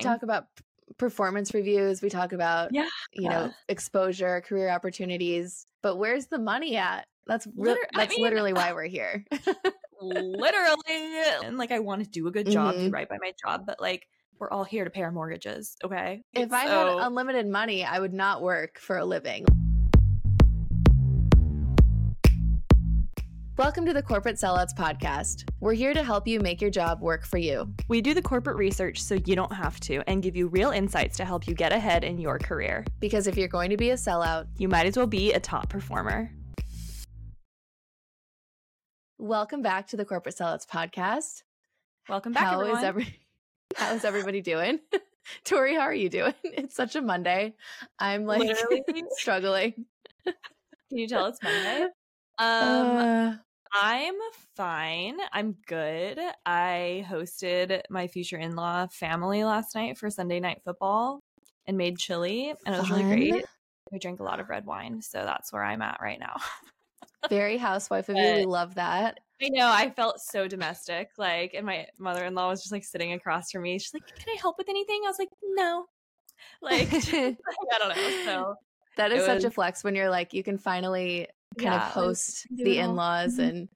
talk about performance reviews. We talk about, yeah. you know, exposure, career opportunities. But where's the money at? That's Liter- that's I mean, literally why we're here. literally, and like I want to do a good job, mm-hmm. do right by my job, but like we're all here to pay our mortgages. Okay. If so- I had unlimited money, I would not work for a living. Welcome to the Corporate Sellouts Podcast. We're here to help you make your job work for you. We do the corporate research so you don't have to and give you real insights to help you get ahead in your career. Because if you're going to be a sellout, you might as well be a top performer. Welcome back to the Corporate Sellouts Podcast. Welcome back. How everyone. is every How is everybody doing? Tori, how are you doing? It's such a Monday. I'm like struggling. Can you tell it's Monday? Um, uh, I'm fine. I'm good. I hosted my future in law family last night for Sunday night football and made chili, and it was really great. We drank a lot of red wine, so that's where I'm at right now. Very housewife of you. We love that. I know. I felt so domestic. Like, and my mother in law was just like sitting across from me. She's like, "Can I help with anything?" I was like, "No." Like, I don't know. So that is such was, a flex when you're like, you can finally kind yeah, of host the in-laws mm-hmm. and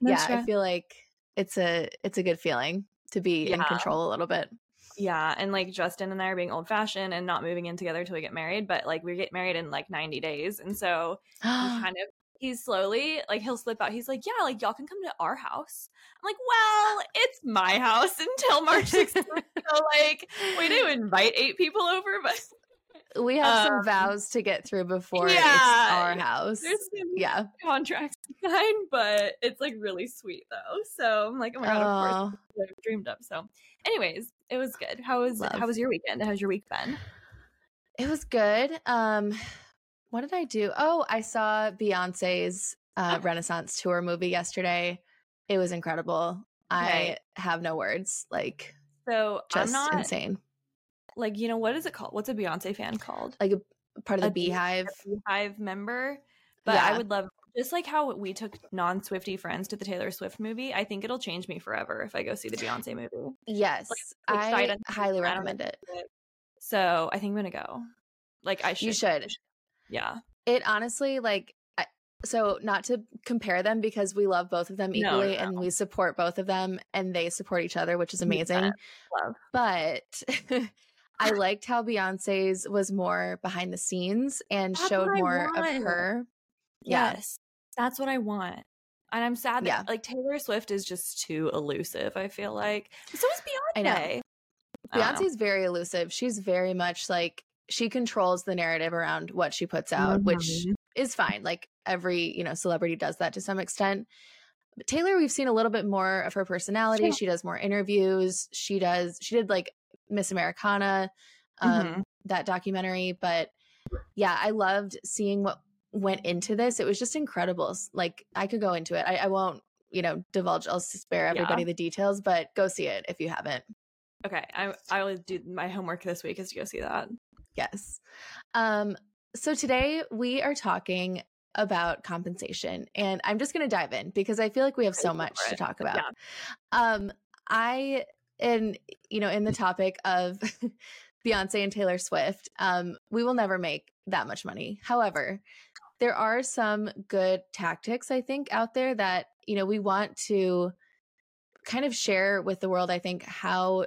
yeah i feel like it's a it's a good feeling to be yeah. in control a little bit yeah and like justin and i are being old fashioned and not moving in together until we get married but like we get married in like 90 days and so kind of he's slowly like he'll slip out he's like yeah like y'all can come to our house i'm like well it's my house until march 6th so like we do invite eight people over but we have um, some vows to get through before yeah, it's our house. There's yeah, contracts signed, but it's like really sweet though. So I'm like, oh my god, of course, I've dreamed up. So, anyways, it was good. How was Love. how was your weekend? How's your week been? It was good. Um, what did I do? Oh, I saw Beyonce's uh, oh. Renaissance tour movie yesterday. It was incredible. Okay. I have no words. Like, so just I'm not insane like you know what is it called? What's a Beyonce fan called? Like a part of the a BeyHive. BeyHive member. But yeah. I would love just like how we took non Swifty friends to the Taylor Swift movie. I think it'll change me forever if I go see the Beyonce movie. Yes, like, I highly recommend it. it. So I think I'm gonna go. Like I should. You should. Yeah. It honestly like so not to compare them because we love both of them equally no, no. and we support both of them and they support each other which is amazing but I liked how Beyonce's was more behind the scenes and That's showed more of her. Yes. That's what I want. And I'm sad that yeah. like Taylor Swift is just too elusive, I feel like. So is Beyonce. Beyonce's very elusive. She's very much like she controls the narrative around what she puts out, mm-hmm. which is fine. Like every, you know, celebrity does that to some extent. But Taylor, we've seen a little bit more of her personality. She does more interviews. She does, she did like Miss Americana, um, mm-hmm. that documentary. But yeah, I loved seeing what went into this. It was just incredible. Like I could go into it. I, I won't, you know, divulge. I'll spare everybody yeah. the details, but go see it if you haven't. Okay, I I will do my homework this week is to go see that. Yes. Um. So today we are talking about compensation, and I'm just going to dive in because I feel like we have so much to talk about. Yeah. Um. I and you know in the topic of Beyonce and Taylor Swift, um, we will never make that much money. However, there are some good tactics I think out there that you know we want to kind of share with the world. I think how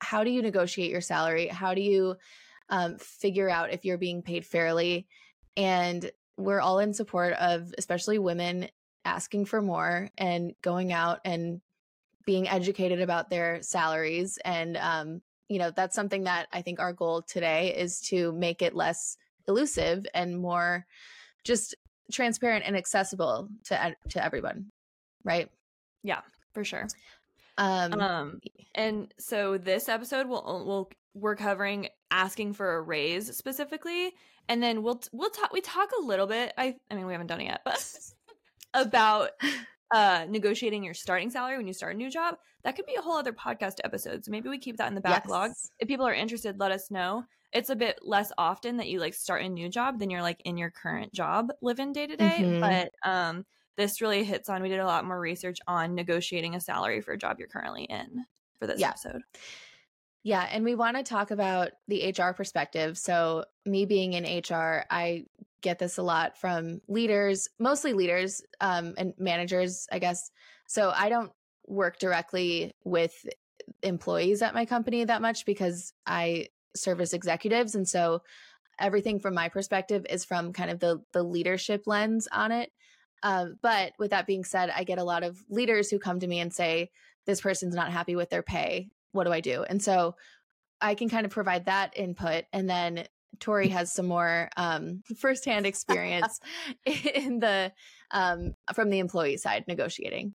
how do you negotiate your salary? How do you um, figure out if you're being paid fairly? And we're all in support of especially women asking for more and going out and being educated about their salaries and um, you know that's something that i think our goal today is to make it less elusive and more just transparent and accessible to to everyone right? Yeah for sure. Um, um and so this episode will will we're covering asking for a raise specifically and then we'll we'll talk we talk a little bit i i mean we haven't done it yet but about uh negotiating your starting salary when you start a new job that could be a whole other podcast episode so maybe we keep that in the backlog yes. if people are interested let us know it's a bit less often that you like start a new job than you're like in your current job living day to day mm-hmm. but um this really hits on we did a lot more research on negotiating a salary for a job you're currently in for this yeah. episode Yeah, and we want to talk about the HR perspective. So, me being in HR, I get this a lot from leaders, mostly leaders um, and managers, I guess. So, I don't work directly with employees at my company that much because I service executives. And so, everything from my perspective is from kind of the the leadership lens on it. Um, but with that being said, I get a lot of leaders who come to me and say, "This person's not happy with their pay what do I do? And so I can kind of provide that input. And then Tori has some more um, firsthand experience in the um, from the employee side negotiating.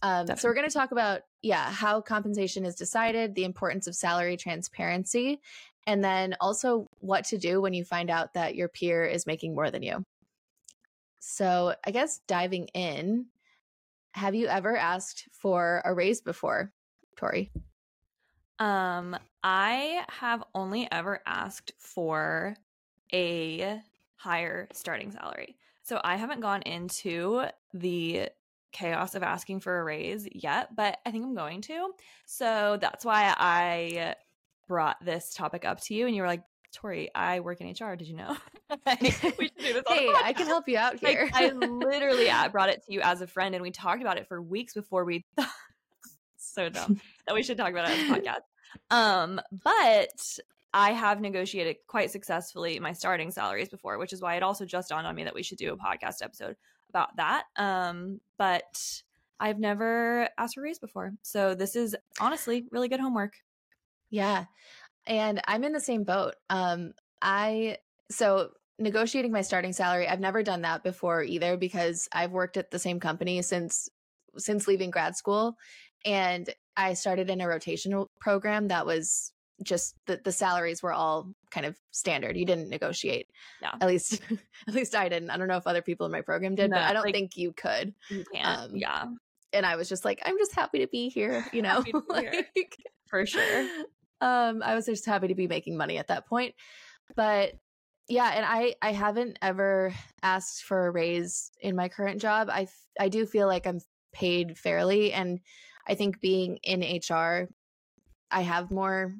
Um, so we're going to talk about yeah how compensation is decided, the importance of salary transparency, and then also what to do when you find out that your peer is making more than you. So I guess diving in, have you ever asked for a raise before, Tori? Um, I have only ever asked for a higher starting salary. So I haven't gone into the chaos of asking for a raise yet, but I think I'm going to. So that's why I brought this topic up to you and you were like, Tori, I work in HR. Did you know? we should do this. hey, I can help you out here. I, I literally brought it to you as a friend, and we talked about it for weeks before we so dumb that we should talk about it on the podcast. Um, but I have negotiated quite successfully my starting salaries before, which is why it also just dawned on me that we should do a podcast episode about that. Um, but I've never asked for a raise before. So this is honestly really good homework. Yeah. And I'm in the same boat. Um, I so negotiating my starting salary, I've never done that before either because I've worked at the same company since since leaving grad school and I started in a rotational program that was just the, the salaries were all kind of standard. You didn't negotiate. Yeah. At least at least I didn't. I don't know if other people in my program did, no, but I don't like, think you could. You. Um, yeah. And I was just like, I'm just happy to be here, you know. like, here. For sure. Um, I was just happy to be making money at that point. But yeah, and I I haven't ever asked for a raise in my current job. I I do feel like I'm paid fairly and I think being in HR, I have more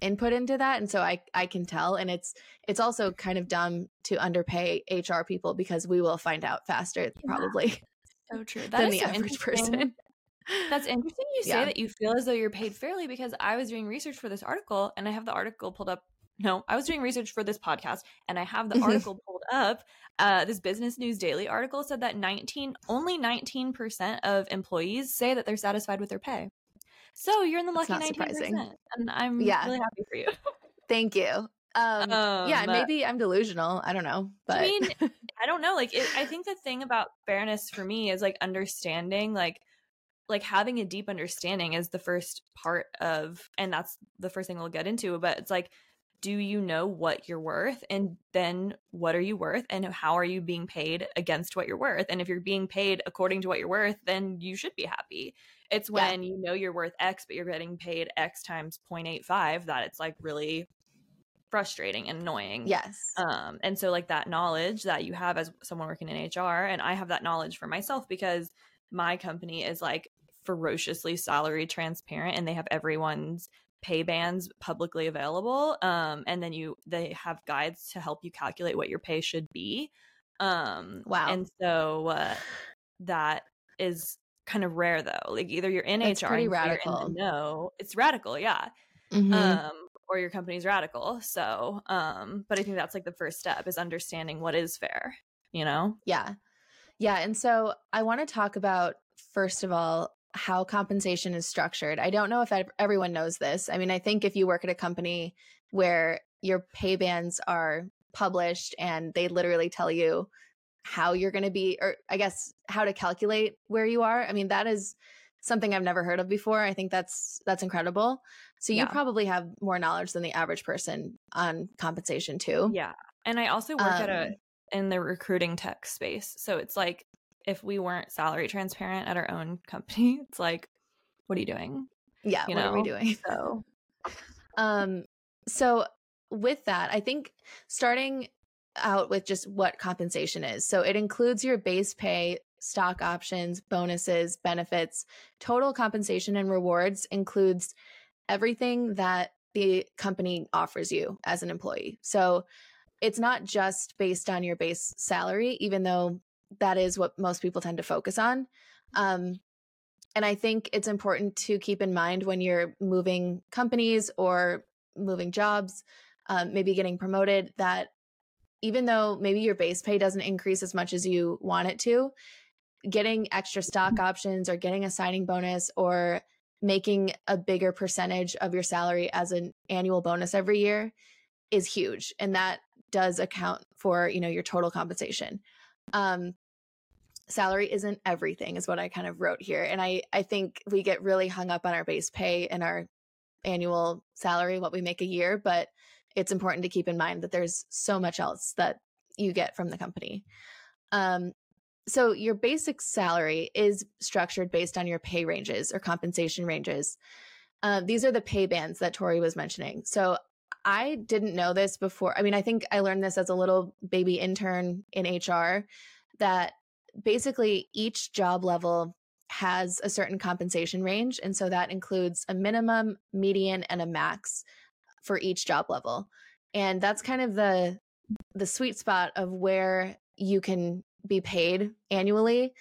input into that and so I I can tell and it's it's also kind of dumb to underpay HR people because we will find out faster yeah. probably. So true. That than the so average person. That's interesting you say yeah. that you feel as though you're paid fairly because I was doing research for this article and I have the article pulled up no, I was doing research for this podcast and I have the article pulled up. Uh, this Business News Daily article said that 19, only 19% of employees say that they're satisfied with their pay. So you're in the lucky 19%. Surprising. And I'm yeah. really happy for you. Thank you. Um, um, yeah, maybe I'm delusional. I don't know, but I mean, I don't know. Like, it, I think the thing about fairness for me is like understanding, like, like having a deep understanding is the first part of, and that's the first thing we'll get into. But it's like do you know what you're worth and then what are you worth and how are you being paid against what you're worth? And if you're being paid according to what you're worth then you should be happy. It's when yeah. you know you're worth x but you're getting paid x times 0.85 that it's like really frustrating and annoying. Yes. Um and so like that knowledge that you have as someone working in hr and i have that knowledge for myself because my company is like ferociously salary transparent and they have everyone's pay bands publicly available um, and then you they have guides to help you calculate what your pay should be um wow. and so uh, that is kind of rare though. Like either you're in That's hr pretty radical. no it's radical yeah mm-hmm. um or your company's radical so um but i think that's like the first step is understanding what is fair you know? Yeah. Yeah and so i want to talk about first of all how compensation is structured. I don't know if everyone knows this. I mean, I think if you work at a company where your pay bands are published and they literally tell you how you're going to be, or I guess how to calculate where you are. I mean, that is something I've never heard of before. I think that's that's incredible. So you yeah. probably have more knowledge than the average person on compensation too. Yeah. And I also work um, at a um in the recruiting tech space. So it's like if we weren't salary transparent at our own company, it's like, what are you doing? Yeah, you what know? are we doing? So, um, so with that, I think starting out with just what compensation is. So it includes your base pay, stock options, bonuses, benefits. Total compensation and rewards includes everything that the company offers you as an employee. So it's not just based on your base salary, even though that is what most people tend to focus on. Um, and I think it's important to keep in mind when you're moving companies or moving jobs, um, maybe getting promoted, that even though maybe your base pay doesn't increase as much as you want it to, getting extra stock options or getting a signing bonus or making a bigger percentage of your salary as an annual bonus every year is huge and that does account for you know your total compensation um salary isn't everything is what i kind of wrote here and i i think we get really hung up on our base pay and our annual salary what we make a year but it's important to keep in mind that there's so much else that you get from the company um so your basic salary is structured based on your pay ranges or compensation ranges. Uh, these are the pay bands that Tori was mentioning. So I didn't know this before. I mean, I think I learned this as a little baby intern in HR that basically each job level has a certain compensation range. And so that includes a minimum, median, and a max for each job level. And that's kind of the the sweet spot of where you can be paid annually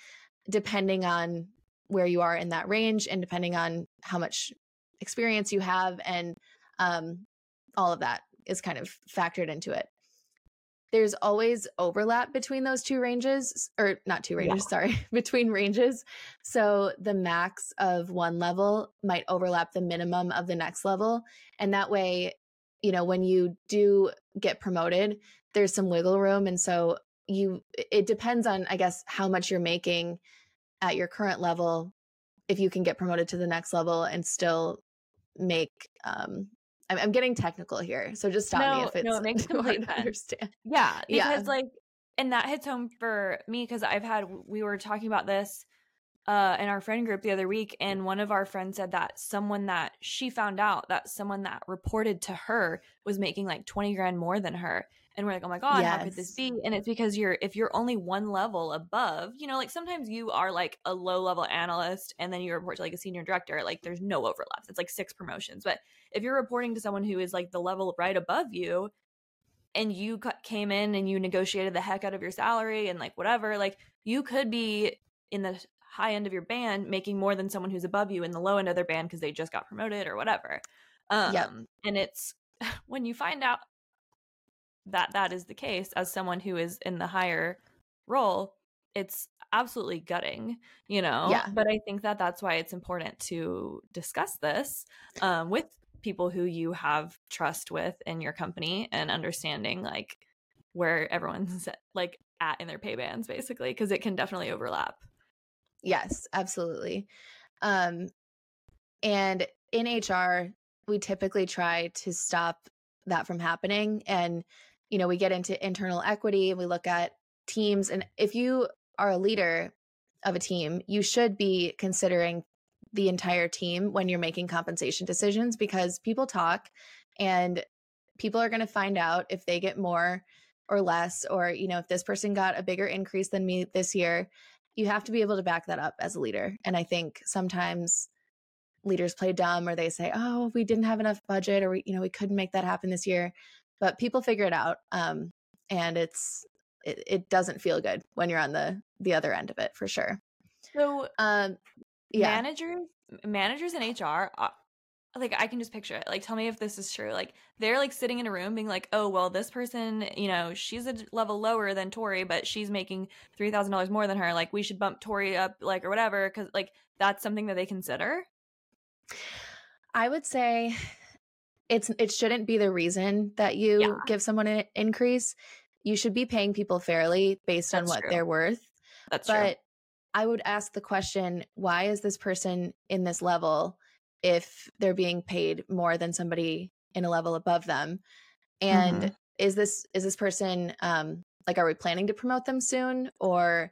depending on where you are in that range and depending on how much experience you have and um, all of that is kind of factored into it there's always overlap between those two ranges or not two ranges yeah. sorry between ranges so the max of one level might overlap the minimum of the next level and that way you know when you do get promoted there's some wiggle room and so you it depends on i guess how much you're making at your current level if you can get promoted to the next level and still make um i'm, I'm getting technical here so just stop no, me if it's no, it makes complete sense. understand yeah because yeah. like and that hits home for me because i've had we were talking about this uh in our friend group the other week and one of our friends said that someone that she found out that someone that reported to her was making like 20 grand more than her and we're like oh my god yes. how could this be and it's because you're if you're only one level above you know like sometimes you are like a low level analyst and then you report to like a senior director like there's no overlaps it's like six promotions but if you're reporting to someone who is like the level right above you and you came in and you negotiated the heck out of your salary and like whatever like you could be in the high end of your band making more than someone who's above you in the low end of their band because they just got promoted or whatever um yep. and it's when you find out that that is the case as someone who is in the higher role it's absolutely gutting you know? Yeah. But i think that that's why it's important to discuss this um, with people who you have trust with in your company and understanding like where everyone's like at in their pay bands basically because it can definitely overlap. Yes absolutely. Um and in hr we typically try to stop that from happening and you know, we get into internal equity, and we look at teams. And if you are a leader of a team, you should be considering the entire team when you're making compensation decisions because people talk and people are going to find out if they get more or less or you know if this person got a bigger increase than me this year you have to be able to back that up as a leader and i think sometimes leaders play dumb or they say oh we didn't have enough budget or we you know we couldn't make that happen this year but people figure it out um, and it's it, it, doesn't feel good when you're on the the other end of it for sure. So um yeah. managers managers in hr uh, like i can just picture it like tell me if this is true like they're like sitting in a room being like oh well this person you know she's a level lower than tori but she's making $3000 more than her like we should bump tori up like or whatever because like that's something that they consider? I would say it's it shouldn't be the reason that you yeah. give someone an increase. You should be paying people fairly based That's on what true. they're worth. That's but true. I would ask the question, why is this person in this level if they're being paid more than somebody in a level above them? And mm-hmm. is this is this person um like are we planning to promote them soon or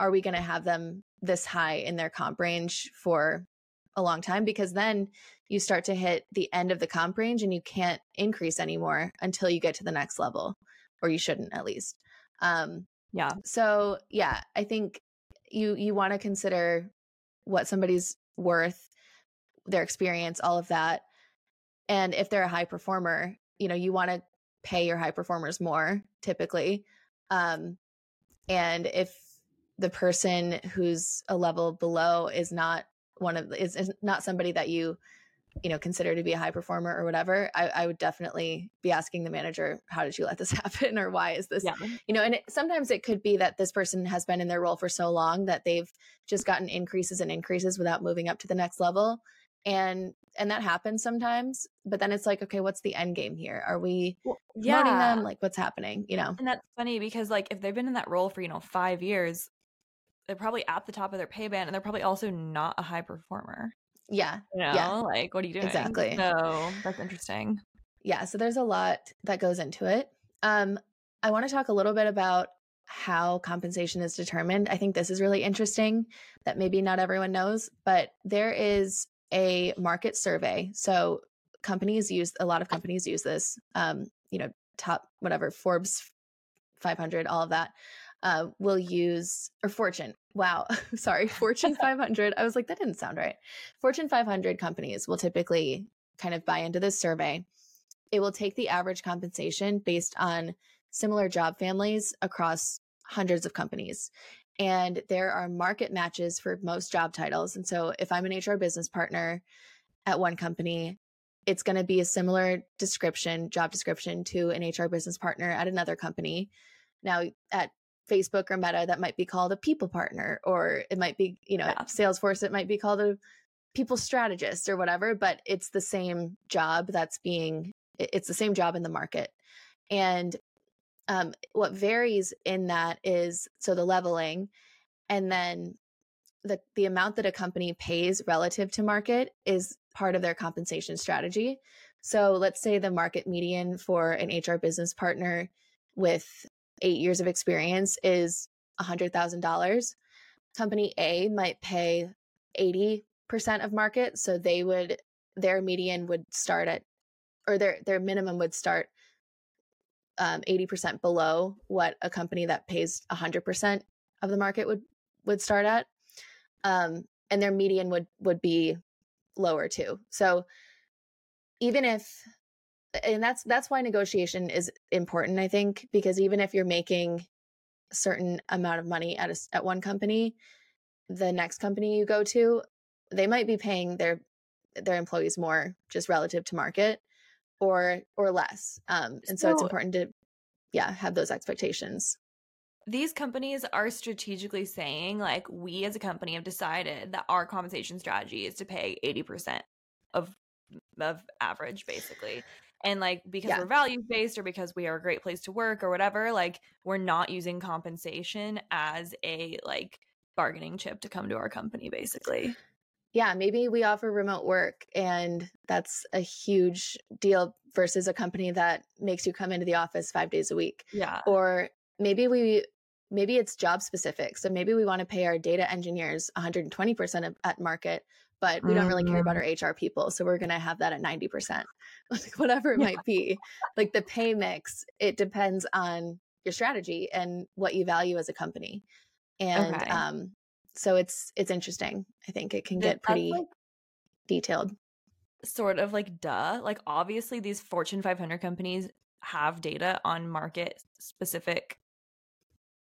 are we going to have them this high in their comp range for a long time because then you start to hit the end of the comp range and you can't increase anymore until you get to the next level or you shouldn't at least. Um yeah. so yeah i think you you want to consider what somebody's worth their experience all of that. And if they're a high performer, you know, you want to pay your high performers more typically. Um, and if the person who's a level below is not one of is, is not somebody that you you know consider to be a high performer or whatever I, I, would definitely be asking the manager how did you let this happen or why is this? Yeah. you know and it, sometimes it could be that this person has been in their role for so long that they've just gotten increases and increases without moving up to the next level and and that happens sometimes but then it's like okay what's the end game here? Are we well, yeah. promoting them? like what's happening? You know? And that's funny because like if they've been in that role for you know five years they're probably at the top of their pay band and they're probably also not a high performer yeah. You know, yeah. like what are you doing? Exactly. So that's interesting. Yeah. So there's a lot that goes into it. Um, I want to talk a little bit about how compensation is determined. I think this is really interesting that maybe not everyone knows, but there is a market survey. So companies use a lot of companies use this. Um, you know, top whatever Forbes 500, all of that uh, will use or Fortune. Wow, sorry, Fortune 500. I was like, that didn't sound right. Fortune 500 companies will typically kind of buy into this survey. It will take the average compensation based on similar job families across hundreds of companies. And there are market matches for most job titles. And so if I'm an HR business partner at one company, it's going to be a similar description, job description to an HR business partner at another company. Now, at Facebook or Meta that might be called a people partner, or it might be, you know, yeah. Salesforce, it might be called a people strategist or whatever, but it's the same job that's being, it's the same job in the market. And um, what varies in that is so the leveling and then the, the amount that a company pays relative to market is part of their compensation strategy. So let's say the market median for an HR business partner with eight years of experience is $100,000. Company A might pay 80% of market. So they would, their median would start at, or their, their minimum would start um, 80% below what a company that pays 100% of the market would, would start at. Um, and their median would, would be lower too. So even if and that's that's why negotiation is important i think because even if you're making a certain amount of money at a, at one company the next company you go to they might be paying their their employees more just relative to market or or less um and so, so it's important to yeah have those expectations. These companies are strategically saying like we as a company have decided that our compensation strategy is to pay 80% of of average basically and like because yeah. we're value based or because we are a great place to work or whatever like we're not using compensation as a like bargaining chip to come to our company basically. Yeah maybe we offer remote work and that's a huge deal versus a company that makes you come into the office 5 days a week. Yeah. Or maybe we maybe it's job specific so maybe we want to pay our data engineers 120% of, at market but we don't really care about mm-hmm. our HR people. So we're going to have that at 90%, like whatever it yeah. might be. Like the pay mix, it depends on your strategy and what you value as a company. And okay. um, so it's it's interesting. I think it can get pretty like, detailed. Sort of like duh. Like obviously these Fortune 500 companies have data on market specific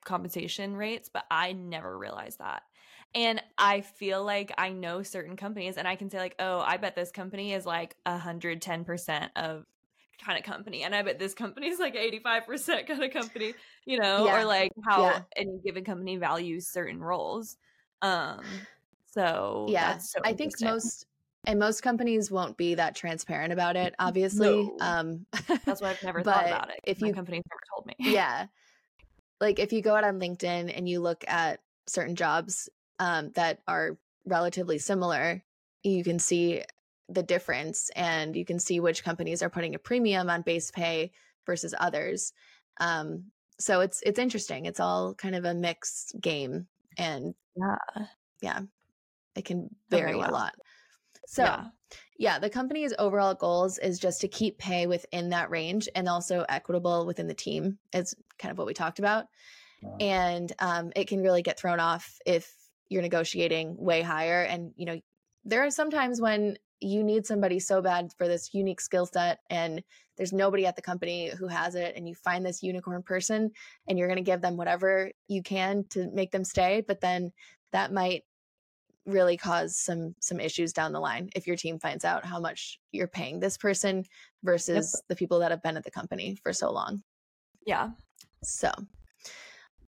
compensation rates, but I never realized that. And I feel like I know certain companies and I can say like, oh, I bet this company is like 110% of kind of company. And I bet this company is like 85% kind of company, you know, yeah. or like how yeah. any given company values certain roles. Um so yeah, so I think most and most companies won't be that transparent about it, obviously. No. Um that's why I've never thought about it. If you company's never told me. yeah. Like if you go out on LinkedIn and you look at certain jobs um, that are relatively similar, you can see the difference and you can see which companies are putting a premium on base pay versus others. Um, so it's it's interesting. It's all kind of a mixed game, and yeah, yeah, it can vary okay, a lot. So yeah. yeah, the company's overall goals is just to keep pay within that range and also equitable within the team. Is kind of what we talked about, and um, it can really get thrown off if you're negotiating way higher and you know there are some times when you need somebody so bad for this unique skill set and there's nobody at the company who has it and you find this unicorn person and you're going to give them whatever you can to make them stay but then that might really cause some some issues down the line if your team finds out how much you're paying this person versus yep. the people that have been at the company for so long. Yeah. So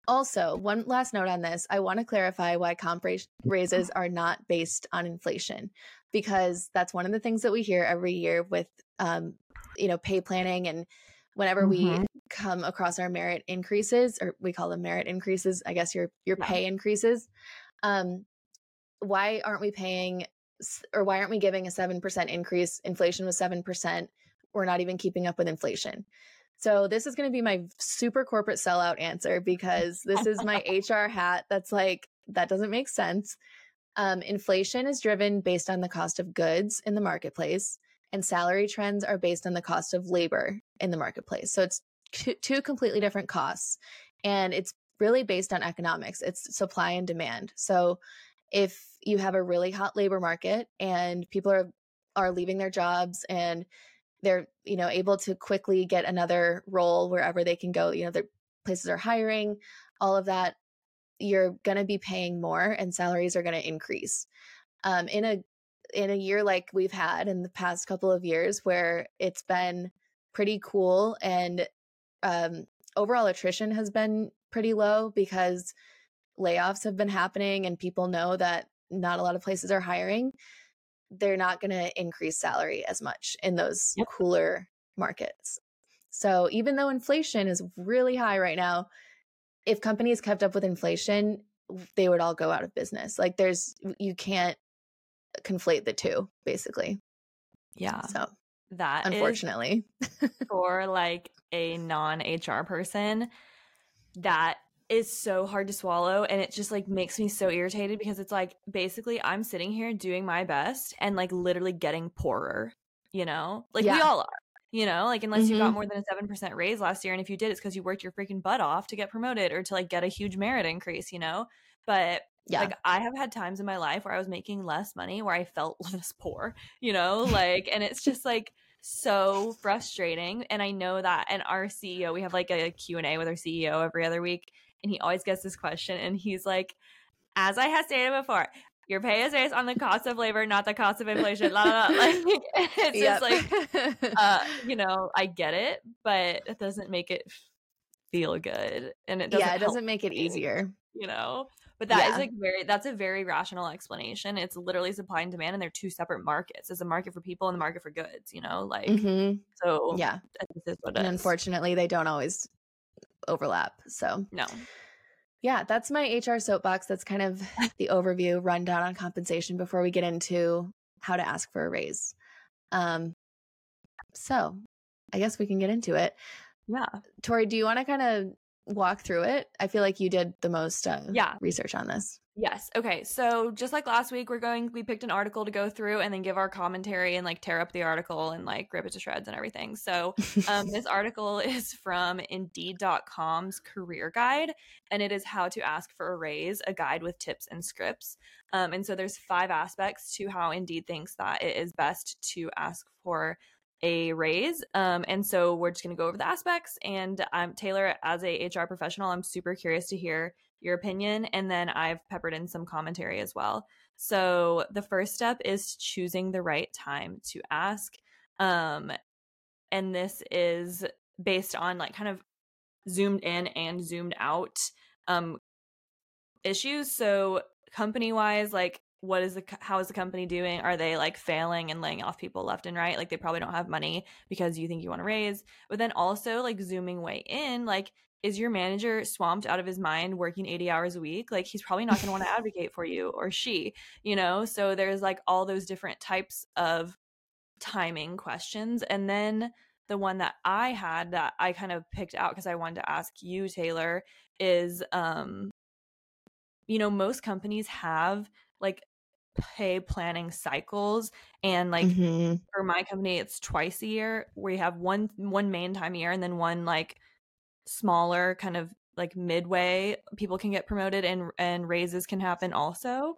also, one last note on this. I want to clarify why comp raises are not based on inflation because that's one of the things that we hear every year with um, you know, pay planning and whenever mm-hmm. we come across our merit increases or we call them merit increases, I guess your your yeah. pay increases. Um, why aren't we paying or why aren't we giving a 7% increase? Inflation was 7%. We're not even keeping up with inflation. So this is going to be my super corporate sellout answer because this is my HR hat that's like that doesn't make sense. Um, inflation is driven based on the cost of goods in the marketplace, and salary trends are based on the cost of labor in the marketplace. So it's two completely different costs, and it's really based on economics. It's supply and demand. So if you have a really hot labor market and people are are leaving their jobs and they're you know able to quickly get another role wherever they can go you know their places are hiring all of that you're going to be paying more and salaries are going to increase. Um, in a in a year like we've had in the past couple of years where it's been pretty cool and um, overall attrition has been pretty low because layoffs have been happening and people know that not a lot of places are hiring, they're not going to increase salary as much in those yep. cooler markets. So even though inflation is really high right now, if companies kept up with inflation, they would all go out of business. Like there's you can't conflate the two basically. Yeah. So that unfortunately for like a non-HR person that is so hard to swallow and it just like makes me so irritated because it's like basically I'm sitting here doing my best and like literally getting poorer, you know? Like yeah. we all are. You know, like unless mm-hmm. you got mm-hmm. more than a 7% raise last year and if you did it's cuz you worked your freaking butt off to get promoted or to like get a huge merit increase, you know? But yeah. like I have had times in my life where I was making less money where I felt less poor, you know? Like and it's just like so frustrating and I know that and our CEO, we have like a Q&A with our CEO every other week and he always gets this question and he's like as i have stated before your pay is based on the cost of labor not the cost of inflation la, la, la. like it's yep. just like uh you know i get it but it doesn't make it feel good and it doesn't yeah it doesn't make it easier you know but that yeah. is like very that's a very rational explanation it's literally supply and demand and they're two separate markets there's a market for people and the market for goods you know like mm-hmm. so yeah and unfortunately they don't always overlap. So, no. Yeah, that's my HR soapbox. That's kind of the overview rundown on compensation before we get into how to ask for a raise. Um, so I guess we can get into it. Yeah. Tori, do you want to kind of walk through it? I feel like you did the most uh, yeah. research on this. Yes. Okay. So just like last week, we're going, we picked an article to go through and then give our commentary and like tear up the article and like rip it to shreds and everything. So um, this article is from Indeed.com's career guide and it is how to ask for a raise, a guide with tips and scripts. Um, and so there's five aspects to how Indeed thinks that it is best to ask for a raise. Um, and so we're just going to go over the aspects. And I'm um, Taylor, as a HR professional, I'm super curious to hear your opinion. And then I've peppered in some commentary as well. So the first step is choosing the right time to ask. Um, and this is based on like kind of zoomed in and zoomed out um, issues. So company wise, like what is the how is the company doing? Are they like failing and laying off people left and right? Like they probably don't have money because you think you want to raise. But then also like zooming way in like is your manager swamped out of his mind working 80 hours a week? Like he's probably not going to want to advocate for you or she you know? So there's like all those different types of timing questions. And then the one that i had that i kind of picked out because i wanted to ask you taylor is um you know most companies have like pay planning cycles and like mm-hmm. for my company it's twice a year we have one one main time a year and then one like smaller kind of like midway people can get promoted and and raises can happen also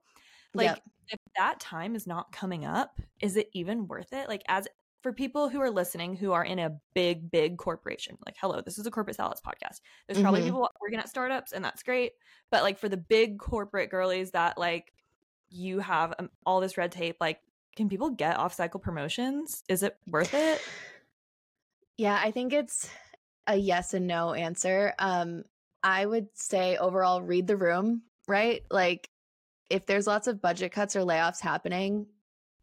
like yep. if that time is not coming up is it even worth it like as for people who are listening who are in a big big corporation like hello this is a corporate sellouts podcast there's probably mm-hmm. people working at startups and that's great but like for the big corporate girlies that like you have um, all this red tape like can people get off cycle promotions is it worth it yeah i think it's a yes and no answer um i would say overall read the room right like if there's lots of budget cuts or layoffs happening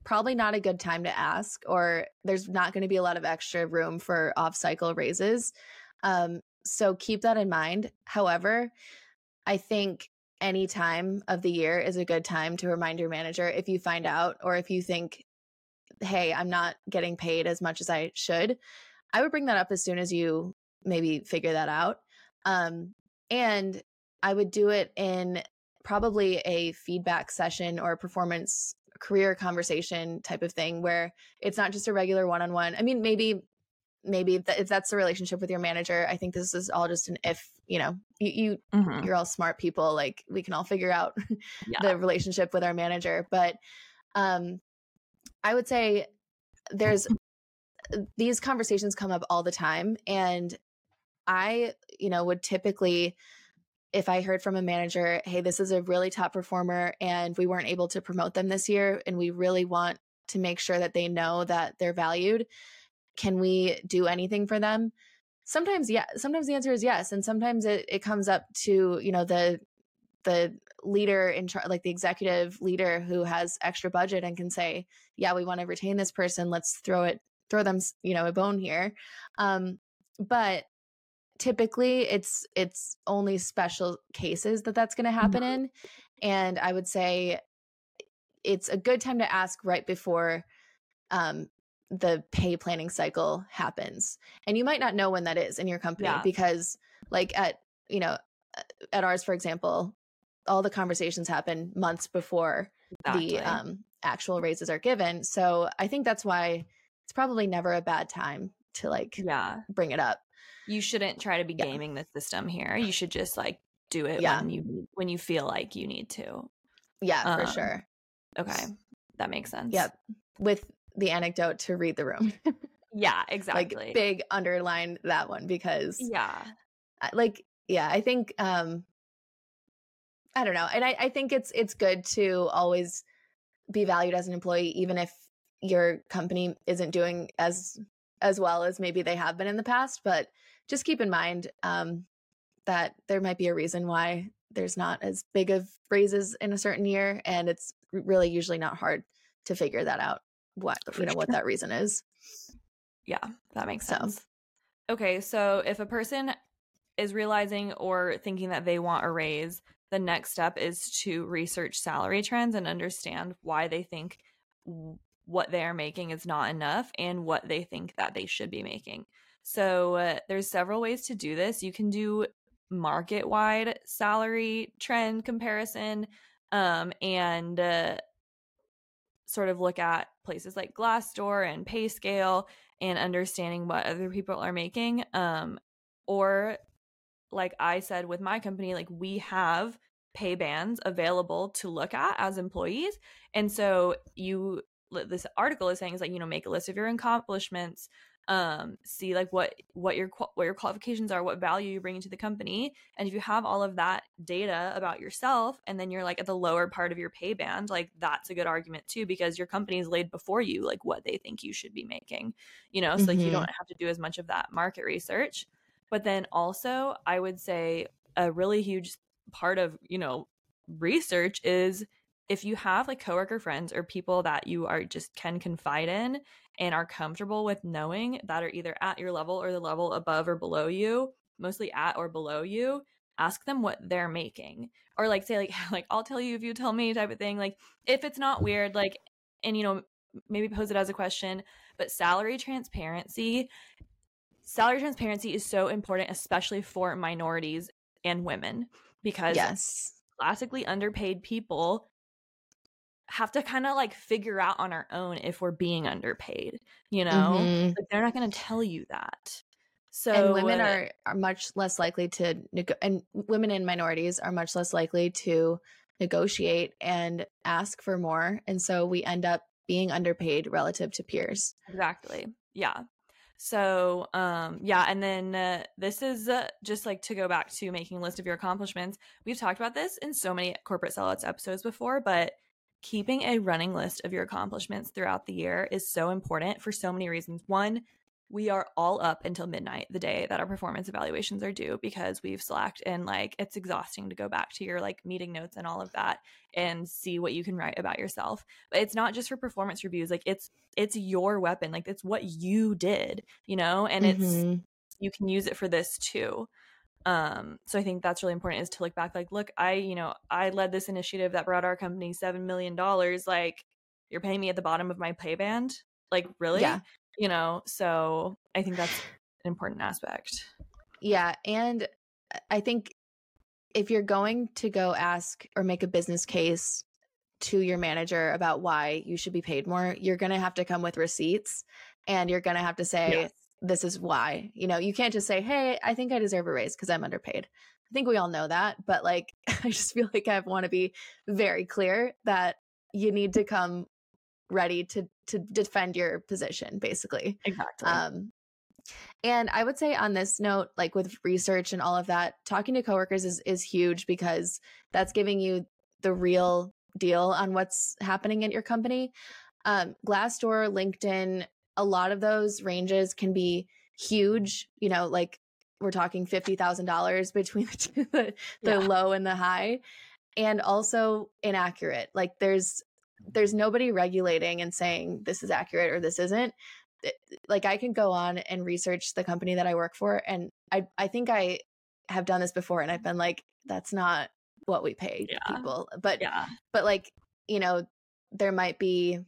probably not a good time to ask, or there's not going to be a lot of extra room for off cycle raises. Um, so keep that in mind. However, I think any time of the year is a good time to remind your manager if you find out or if you think, hey, I'm not getting paid as much as I should. I would bring that up as soon as you maybe figure that out. Um, and I would do it in probably a feedback session or a performance career conversation type of thing where it's not just a regular one-on-one i mean maybe maybe if that's the relationship with your manager i think this is all just an if you know you, you mm-hmm. you're all smart people like we can all figure out yeah. the relationship with our manager but um i would say there's these conversations come up all the time and i you know would typically if I heard from a manager, hey, this is a really top performer and we weren't able to promote them this year, and we really want to make sure that they know that they're valued, can we do anything for them? Sometimes, yeah. Sometimes the answer is yes, and sometimes it, it comes up to you know the the leader in charge, like the executive leader who has extra budget and can say, yeah, we want to retain this person. Let's throw it, throw them, you know, a bone here. Um, but typically it's it's only special cases that that's going to happen mm-hmm. in and i would say it's a good time to ask right before um, the pay planning cycle happens and you might not know when that is in your company yeah. because like at you know at ours for example all the conversations happen months before exactly. the um, actual raises are given so i think that's why it's probably never a bad time to like yeah bring it up you shouldn't try to be yeah. gaming the system here. You should just like do it yeah. when you when you feel like you need to. Yeah, um, for sure. Okay. That makes sense. Yep. With the anecdote to read the room. yeah, exactly. Like big underline that one because Yeah. Like yeah, I think um I don't know. And I, I think it's it's good to always be valued as an employee even if your company isn't doing as as well as maybe they have been in the past, but just keep in mind um, that there might be a reason why there's not as big of raises in a certain year, and it's really usually not hard to figure that out. What you know what that reason is. Yeah, that makes sense. So. Okay, so if a person is realizing or thinking that they want a raise, the next step is to research salary trends and understand why they think what they are making is not enough and what they think that they should be making. So uh, there's several ways to do this. You can do market wide salary trend comparison um, and uh, sort of look at places like Glassdoor and PayScale and understanding what other people are making. Um, or, like I said with my company, like we have pay bands available to look at as employees. And so you this article is saying is like you know make a list of your accomplishments um see like what what your what your qualifications are what value you bring to the company and if you have all of that data about yourself and then you're like at the lower part of your pay band like that's a good argument too because your company company's laid before you like what they think you should be making you know so mm-hmm. like you mm-hmm. don't have to do as much of that market research but then also i would say a really huge part of you know research is if you have like coworker friends or people that you are just can confide in and are comfortable with knowing that are either at your level or the level above or below you, mostly at or below you, ask them what they're making. Or like say like like I'll tell you if you tell me type of thing. Like if it's not mm-hmm. weird, like and you know, maybe pose it as a question, but salary transparency salary transparency is so important especially for minorities and women because yes classically underpaid people have to kind of like figure out on our own if we're being underpaid, you know? Mm-hmm. Like they're not going to tell you that. So and women are are much less likely to and women and minorities are much less likely to negotiate and ask for more. And so we end up being underpaid relative to peers. Exactly. Yeah. So, um, yeah, and then uh, this is uh, just like to go back to making a list of your accomplishments. We've talked about this in so many corporate sellouts episodes before, but keeping a running list of your accomplishments throughout the year is so important for so many reasons. One, we are all up until midnight the day that our performance evaluations are due because we've slacked and like it's exhausting to go back to your like meeting notes and all of that and see what you can write about yourself but it's not just for performance reviews like it's it's your weapon like it's what you did you know and mm-hmm. it's you can use it for this too um so i think that's really important is to look back like look i you know i led this initiative that brought our company seven million dollars like you're paying me at the bottom of my pay band? Like really? Yeah. You know so i think that's an important aspect. Yeah and i think if you're going to go ask or make a business case to your manager about why you should be paid more you're going to have to come with receipts and you're going to have to say yes. This is why you know you can't just say hey i think i deserve a raise because i'm underpaid. I think we all know that but like i just feel like i want to be very clear that you need to come ready to to defend your position basically exactly. um and i would say on this note like with research and all of that talking to coworkers is is huge because that's giving you the real deal on what's happening at your company. Um glassdoor linkedin a lot of those ranges can be huge you know like we're talking $50,000 between the, two, the, the yeah. low and the high and also inaccurate like there's there's nobody regulating and saying this is accurate or this isn't like i can go on and research the company that i work for and i i think i have done this before and i've been like that's not what we pay yeah. people but yeah but like you know there might be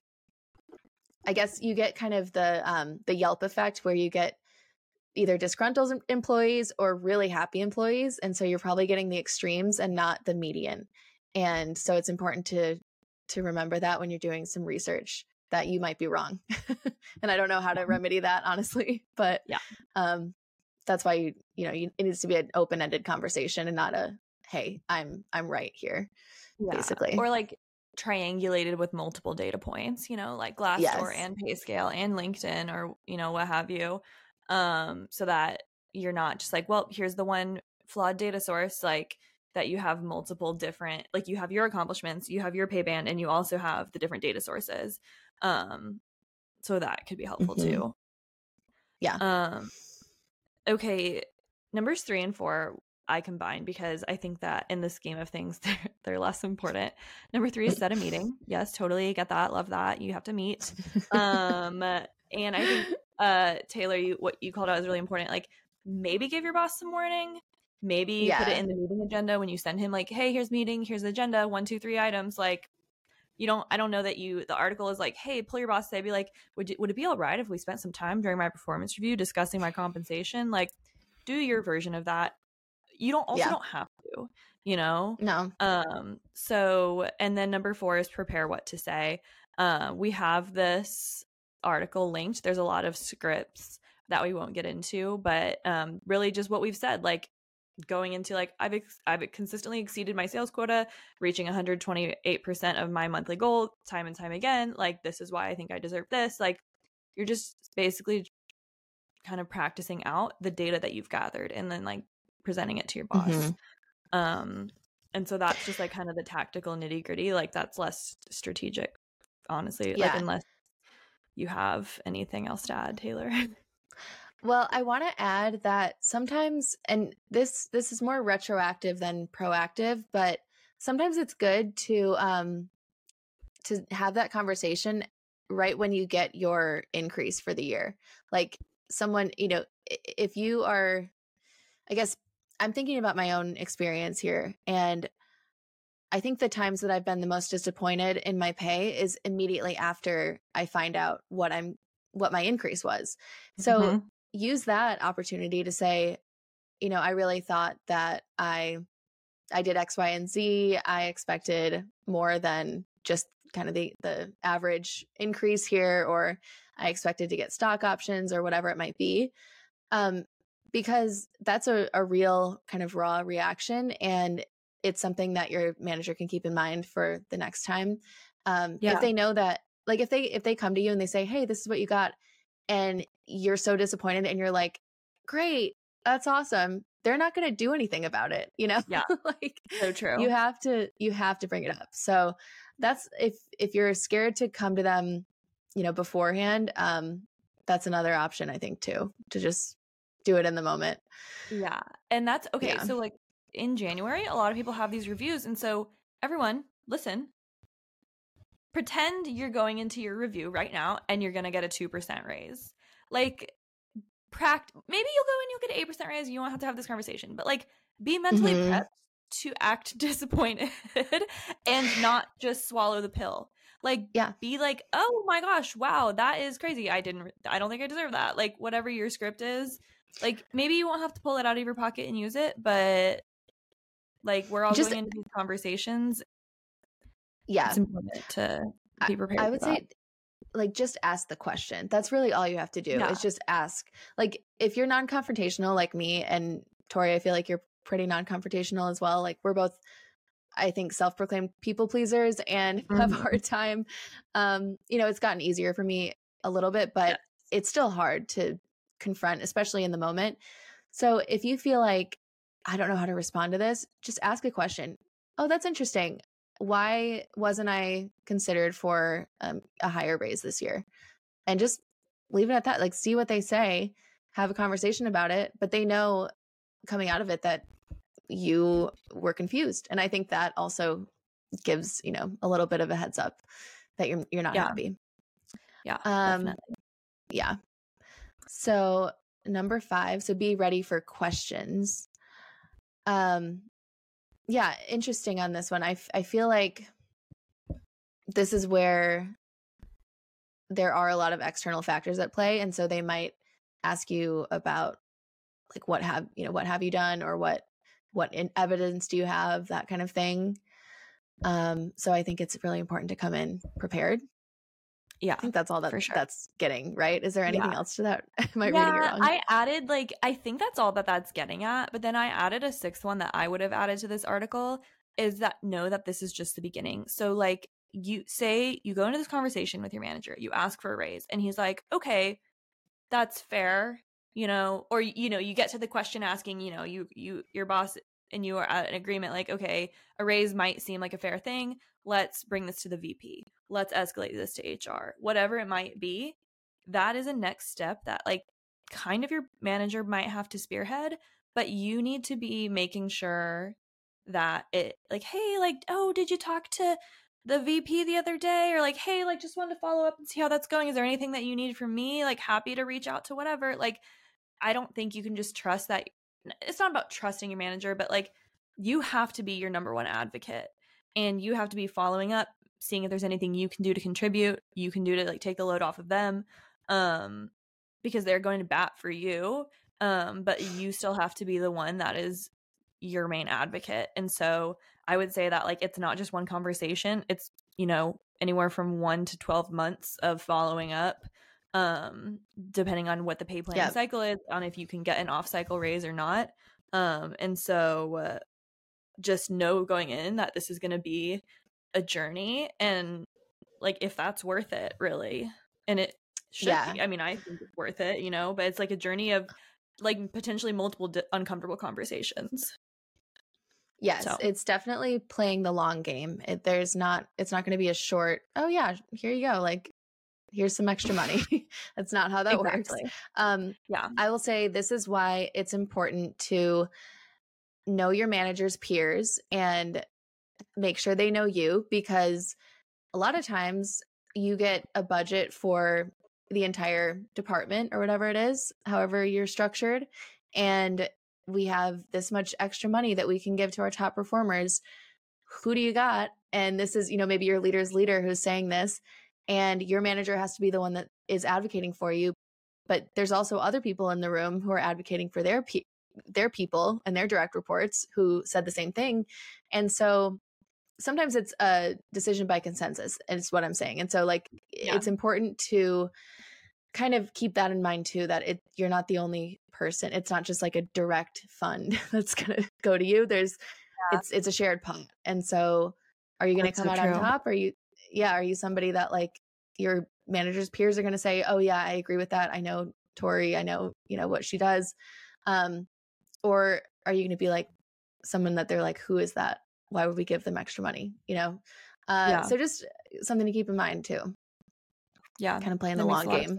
i guess you get kind of the um the yelp effect where you get either disgruntled employees or really happy employees and so you're probably getting the extremes and not the median and so it's important to to remember that when you're doing some research that you might be wrong. and I don't know how to remedy that honestly, but yeah. Um that's why you you know, you, it needs to be an open-ended conversation and not a hey, I'm I'm right here. Yeah. Basically. Or like triangulated with multiple data points, you know, like Glassdoor yes. and PayScale and LinkedIn or you know what have you. Um so that you're not just like, well, here's the one flawed data source like that you have multiple different like you have your accomplishments you have your pay band and you also have the different data sources um so that could be helpful mm-hmm. too yeah um okay numbers three and four i combine because i think that in the scheme of things they're, they're less important. Number three is set a meeting. Yes totally get that. Love that. You have to meet. Um and i think uh taylor you what you called out is really important. Like maybe give your boss some warning. Maybe yeah. put it in the meeting agenda when you send him like hey here's meeting here's the agenda one two three items. Like you don't i don't know that you the article is like hey pull your boss say be like would, would it be all right if we spent some time during my performance review discussing my compensation? Like do your version of that you don't also yeah. don't have to you know no um so and then number four is prepare what to say uh, we have this article linked there's a lot of scripts that we won't get into but um really just what we've said like going into like I've ex- I've consistently exceeded my sales quota, reaching 128% of my monthly goal time and time again. Like this is why I think I deserve this. Like you're just basically kind of practicing out the data that you've gathered and then like presenting it to your boss. Mm-hmm. Um and so that's just like kind of the tactical nitty gritty. Like that's less strategic, honestly. Yeah. Like unless you have anything else to add, Taylor. Well, I want to add that sometimes and this this is more retroactive than proactive, but sometimes it's good to um to have that conversation right when you get your increase for the year. Like someone, you know, if you are I guess I'm thinking about my own experience here and I think the times that I've been the most disappointed in my pay is immediately after I find out what I'm what my increase was. So mm-hmm use that opportunity to say, you know, I really thought that I I did X, Y, and Z. I expected more than just kind of the the average increase here, or I expected to get stock options or whatever it might be. Um, because that's a, a real kind of raw reaction and it's something that your manager can keep in mind for the next time. Um, yeah. If they know that, like, if they if they come to you and they say, "Hey, this is what you got," and you're so disappointed, and you're like, "Great, that's awesome," they're not going to do anything about it. You know? Yeah. like so true. You have to you have to bring it up. So that's if if you're scared to come to them, you know, beforehand. Um, that's another option I think too to just do it in the moment. Yeah. And that's okay. Yeah. So like in January, a lot of people have these reviews. And so, everyone, listen. Pretend you're going into your review right now and you're going to get a 2% raise. Like, pract- maybe you'll go and you'll get an 8% raise. You won't have to have this conversation, but like, be mentally mm-hmm. prepped to act disappointed and not just swallow the pill. Like, yeah, be like, oh my gosh, wow, that is crazy. I didn't, I don't think I deserve that. Like, whatever your script is, like maybe you won't have to pull it out of your pocket and use it, but like we're all just, going into these conversations. Yeah. It's important to be prepared. I, I would say like just ask the question. That's really all you have to do yeah. is just ask. Like if you're non-confrontational like me and Tori, I feel like you're pretty non-confrontational as well. Like we're both I think self-proclaimed people pleasers and mm-hmm. have a hard time. Um, you know, it's gotten easier for me a little bit, but yes. it's still hard to confront, especially in the moment. So if you feel like I don't know how to respond to this, just ask a question. Oh, that's interesting. Why wasn't I considered for um, a higher raise this year? And just leave it at that. Like, see what they say, have a conversation about it, but they know coming out of it that you were confused. And I think that also gives, you know, a little bit of a heads up that you're you're not yeah. happy. Yeah. Um definitely. yeah. So number 5, so be ready for questions. Um, yeah, interesting on this one. I, f- I feel like this is where there are a lot of external factors at play. And so they might ask you about like what have you know what have you done or what what in evidence do you have that kind of thing um so i think it's really important to come in prepared yeah. I think that's all that for sure. that's getting, right? Is there anything yeah. else to that? Am I yeah, reading it wrong? I added like I think that's all that that's getting at, but then I added a sixth one that I would have added to this article is that know that this is just the beginning. So like you say you go into this conversation with your manager, you ask for a raise and he's like, "Okay, that's fair." You know, or you know, you get to the question asking, you know, you you your boss and you are at an agreement like, "Okay, a raise might seem like a fair thing. Let's bring this to the VP." let's escalate this to HR, whatever it might be, that is a next step that like kind of your manager might have to spearhead, but you need to be making sure that it like, hey, like, oh, did you talk to the VP the other day? Or like, hey, like just wanted to follow up and see how that's going. Is there anything that you need from me? Like happy to reach out to whatever. Like, I don't think you can just trust that it's not about trusting your manager, but like you have to be your number one advocate and you have to be following up seeing if there's anything you can do to contribute, you can do to like take the load off of them. Um because they're going to bat for you. Um but you still have to be the one that is your main advocate. And so I would say that like it's not just one conversation, it's you know anywhere from 1 to 12 months of following up um depending on what the pay plan yep. cycle is on if you can get an off cycle raise or not um and so uh, just know going in that this is going to be a journey and like if that's worth it really and it should yeah. be i mean i think it's worth it you know but it's like a journey of like potentially multiple di- uncomfortable conversations yes so. it's definitely playing the long game it, there's not it's not going to be a short oh yeah here you go like here's some extra money that's not how that exactly. works um yeah i will say this is why it's important to know your manager's peers and make sure they know you because a lot of times you get a budget for the entire department or whatever it is, however you're structured. And we have this much extra money that we can give to our top performers. Who do you got? And this is, you know, maybe your leader's leader who's saying this, and your manager has to be the one that is advocating for you. But there's also other people in the room who are advocating for their pe- their people and their direct reports who said the same thing. And so sometimes it's a decision by consensus is what i'm saying and so like yeah. it's important to kind of keep that in mind too that it you're not the only person it's not just like a direct fund that's going to go to you there's yeah. it's it's a shared pot. And so are you going to come so out true. on top? Or are you yeah, are you somebody that like your manager's peers are going to say, "Oh yeah, I agree with that. I know Tori. I know, you know what she does." Um or are you going to be like someone that they're like, "Who is that? Why would we give them extra money?" You know? Uh yeah. so just something to keep in mind too. Yeah. Kind of playing the long game.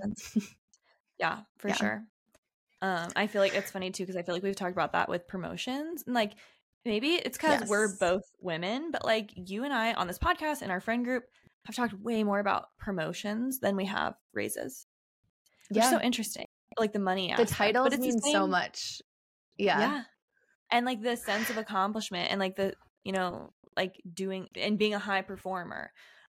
yeah, for yeah. sure. Um, I feel like it's funny too because I feel like we've talked about that with promotions and like maybe it's because yes. we're both women, but like you and I on this podcast and our friend group have talked way more about promotions than we have raises. Yeah, so interesting. Like the money, aspect. the titles mean so much. Yeah, yeah, and like the sense of accomplishment and like the you know like doing and being a high performer.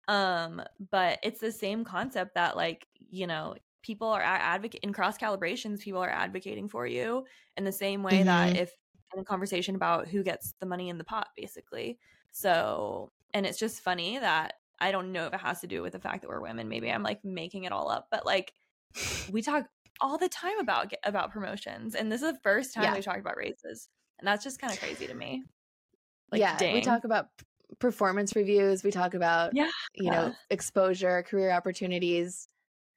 Um, but it's the same concept that like you know people are advocate in cross calibrations people are advocating for you in the same way mm-hmm. that if a conversation about who gets the money in the pot basically so and it's just funny that i don't know if it has to do with the fact that we're women maybe i'm like making it all up but like we talk all the time about about promotions and this is the first time yeah. we've talked about raises and that's just kind of crazy to me like, yeah dang. we talk about performance reviews we talk about yeah you know exposure career opportunities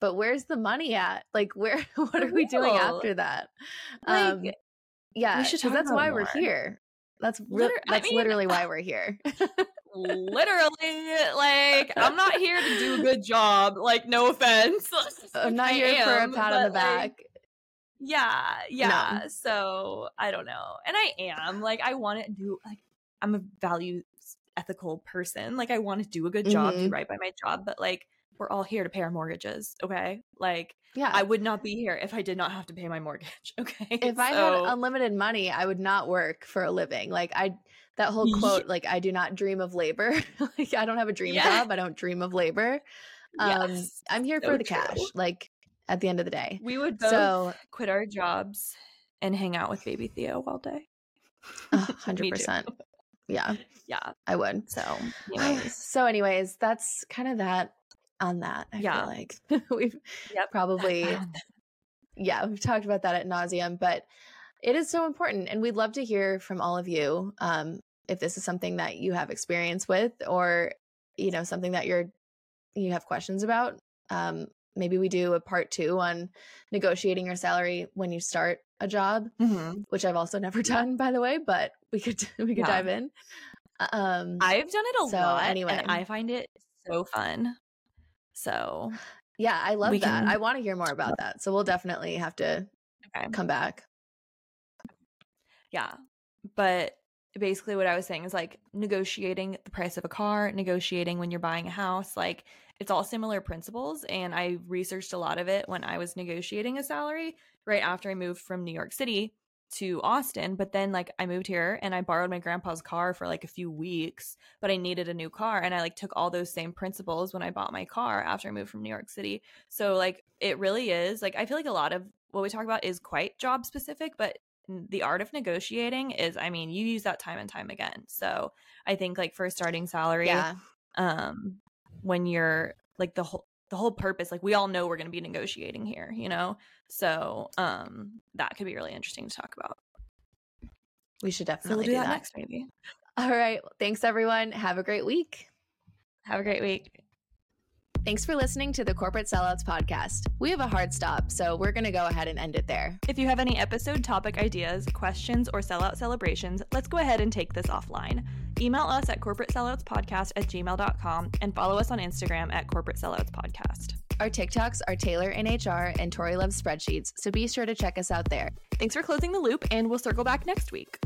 but where's the money at? Like, where? What are we doing after that? Like, um, yeah, because that's why more. we're here. That's re- Liter- that's I mean, literally why we're here. literally, like I'm not here to do a good job. Like, no offense. I'm not I here am, for a pat on the back. Like, yeah, yeah. No. So I don't know, and I am like I want to do like I'm a value ethical person. Like I want to do a good job, mm-hmm. do right by my job, but like we're all here to pay our mortgages okay? Like yeah. I would not be here if i did not have to pay my mortgage okay? If so, i had unlimited money i would not work for a living. Like i that whole quote like i do not dream of labor. Like i don't have a dream yeah. job i don't dream of labor. Um yes, i'm here so for the true. cash like at the end of the day. We would both so quit our jobs and hang out with baby theo all day. 100% yeah yeah. I would. So anyways. so anyways that's kind of that on that. I yeah. feel like we've yep. probably yeah, we've talked about that at nauseum, but it is so important and we'd love to hear from all of you um, if this is something that you have experience with or you know something that you're you have questions about um, maybe we do a part two on negotiating your salary when you start a job mm-hmm. which i've also never done by the way but we could we could yeah. dive in um i've done it a so lot anyway and i find it so fun so, yeah, I love that. Can... I want to hear more about that. So, we'll definitely have to okay. come back. Yeah. But basically, what I was saying is like negotiating the price of a car, negotiating when you're buying a house, like it's all similar principles. And I researched a lot of it when I was negotiating a salary right after I moved from New York City to Austin, but then like I moved here and I borrowed my grandpa's car for like a few weeks, but I needed a new car and I like took all those same principles when I bought my car after I moved from New York City. So like it really is like I feel like a lot of what we talk about is quite job specific, but the art of negotiating is I mean, you use that time and time again. So I think like for a starting salary, yeah. um when you're like the whole the whole purpose like we all know we're going to be negotiating here you know? So um that could be really interesting to talk about. We should definitely so we'll do, do, that, that. next maybe. All right. Thanks everyone. Have a great week. Have a great week Thanks for listening to the Corporate Sellouts podcast. We have a hard stop, so we're going to go ahead and end it there. If you have any episode topic ideas, questions, or sellout celebrations, let's go ahead and take this offline. Email us at corporateselloutspodcast at gmail.com and follow us on Instagram at corporate sellouts podcast. Our TikToks are Taylor in HR and Tori loves spreadsheets, so be sure to check us out there. Thanks for closing the loop, and we'll circle back next week.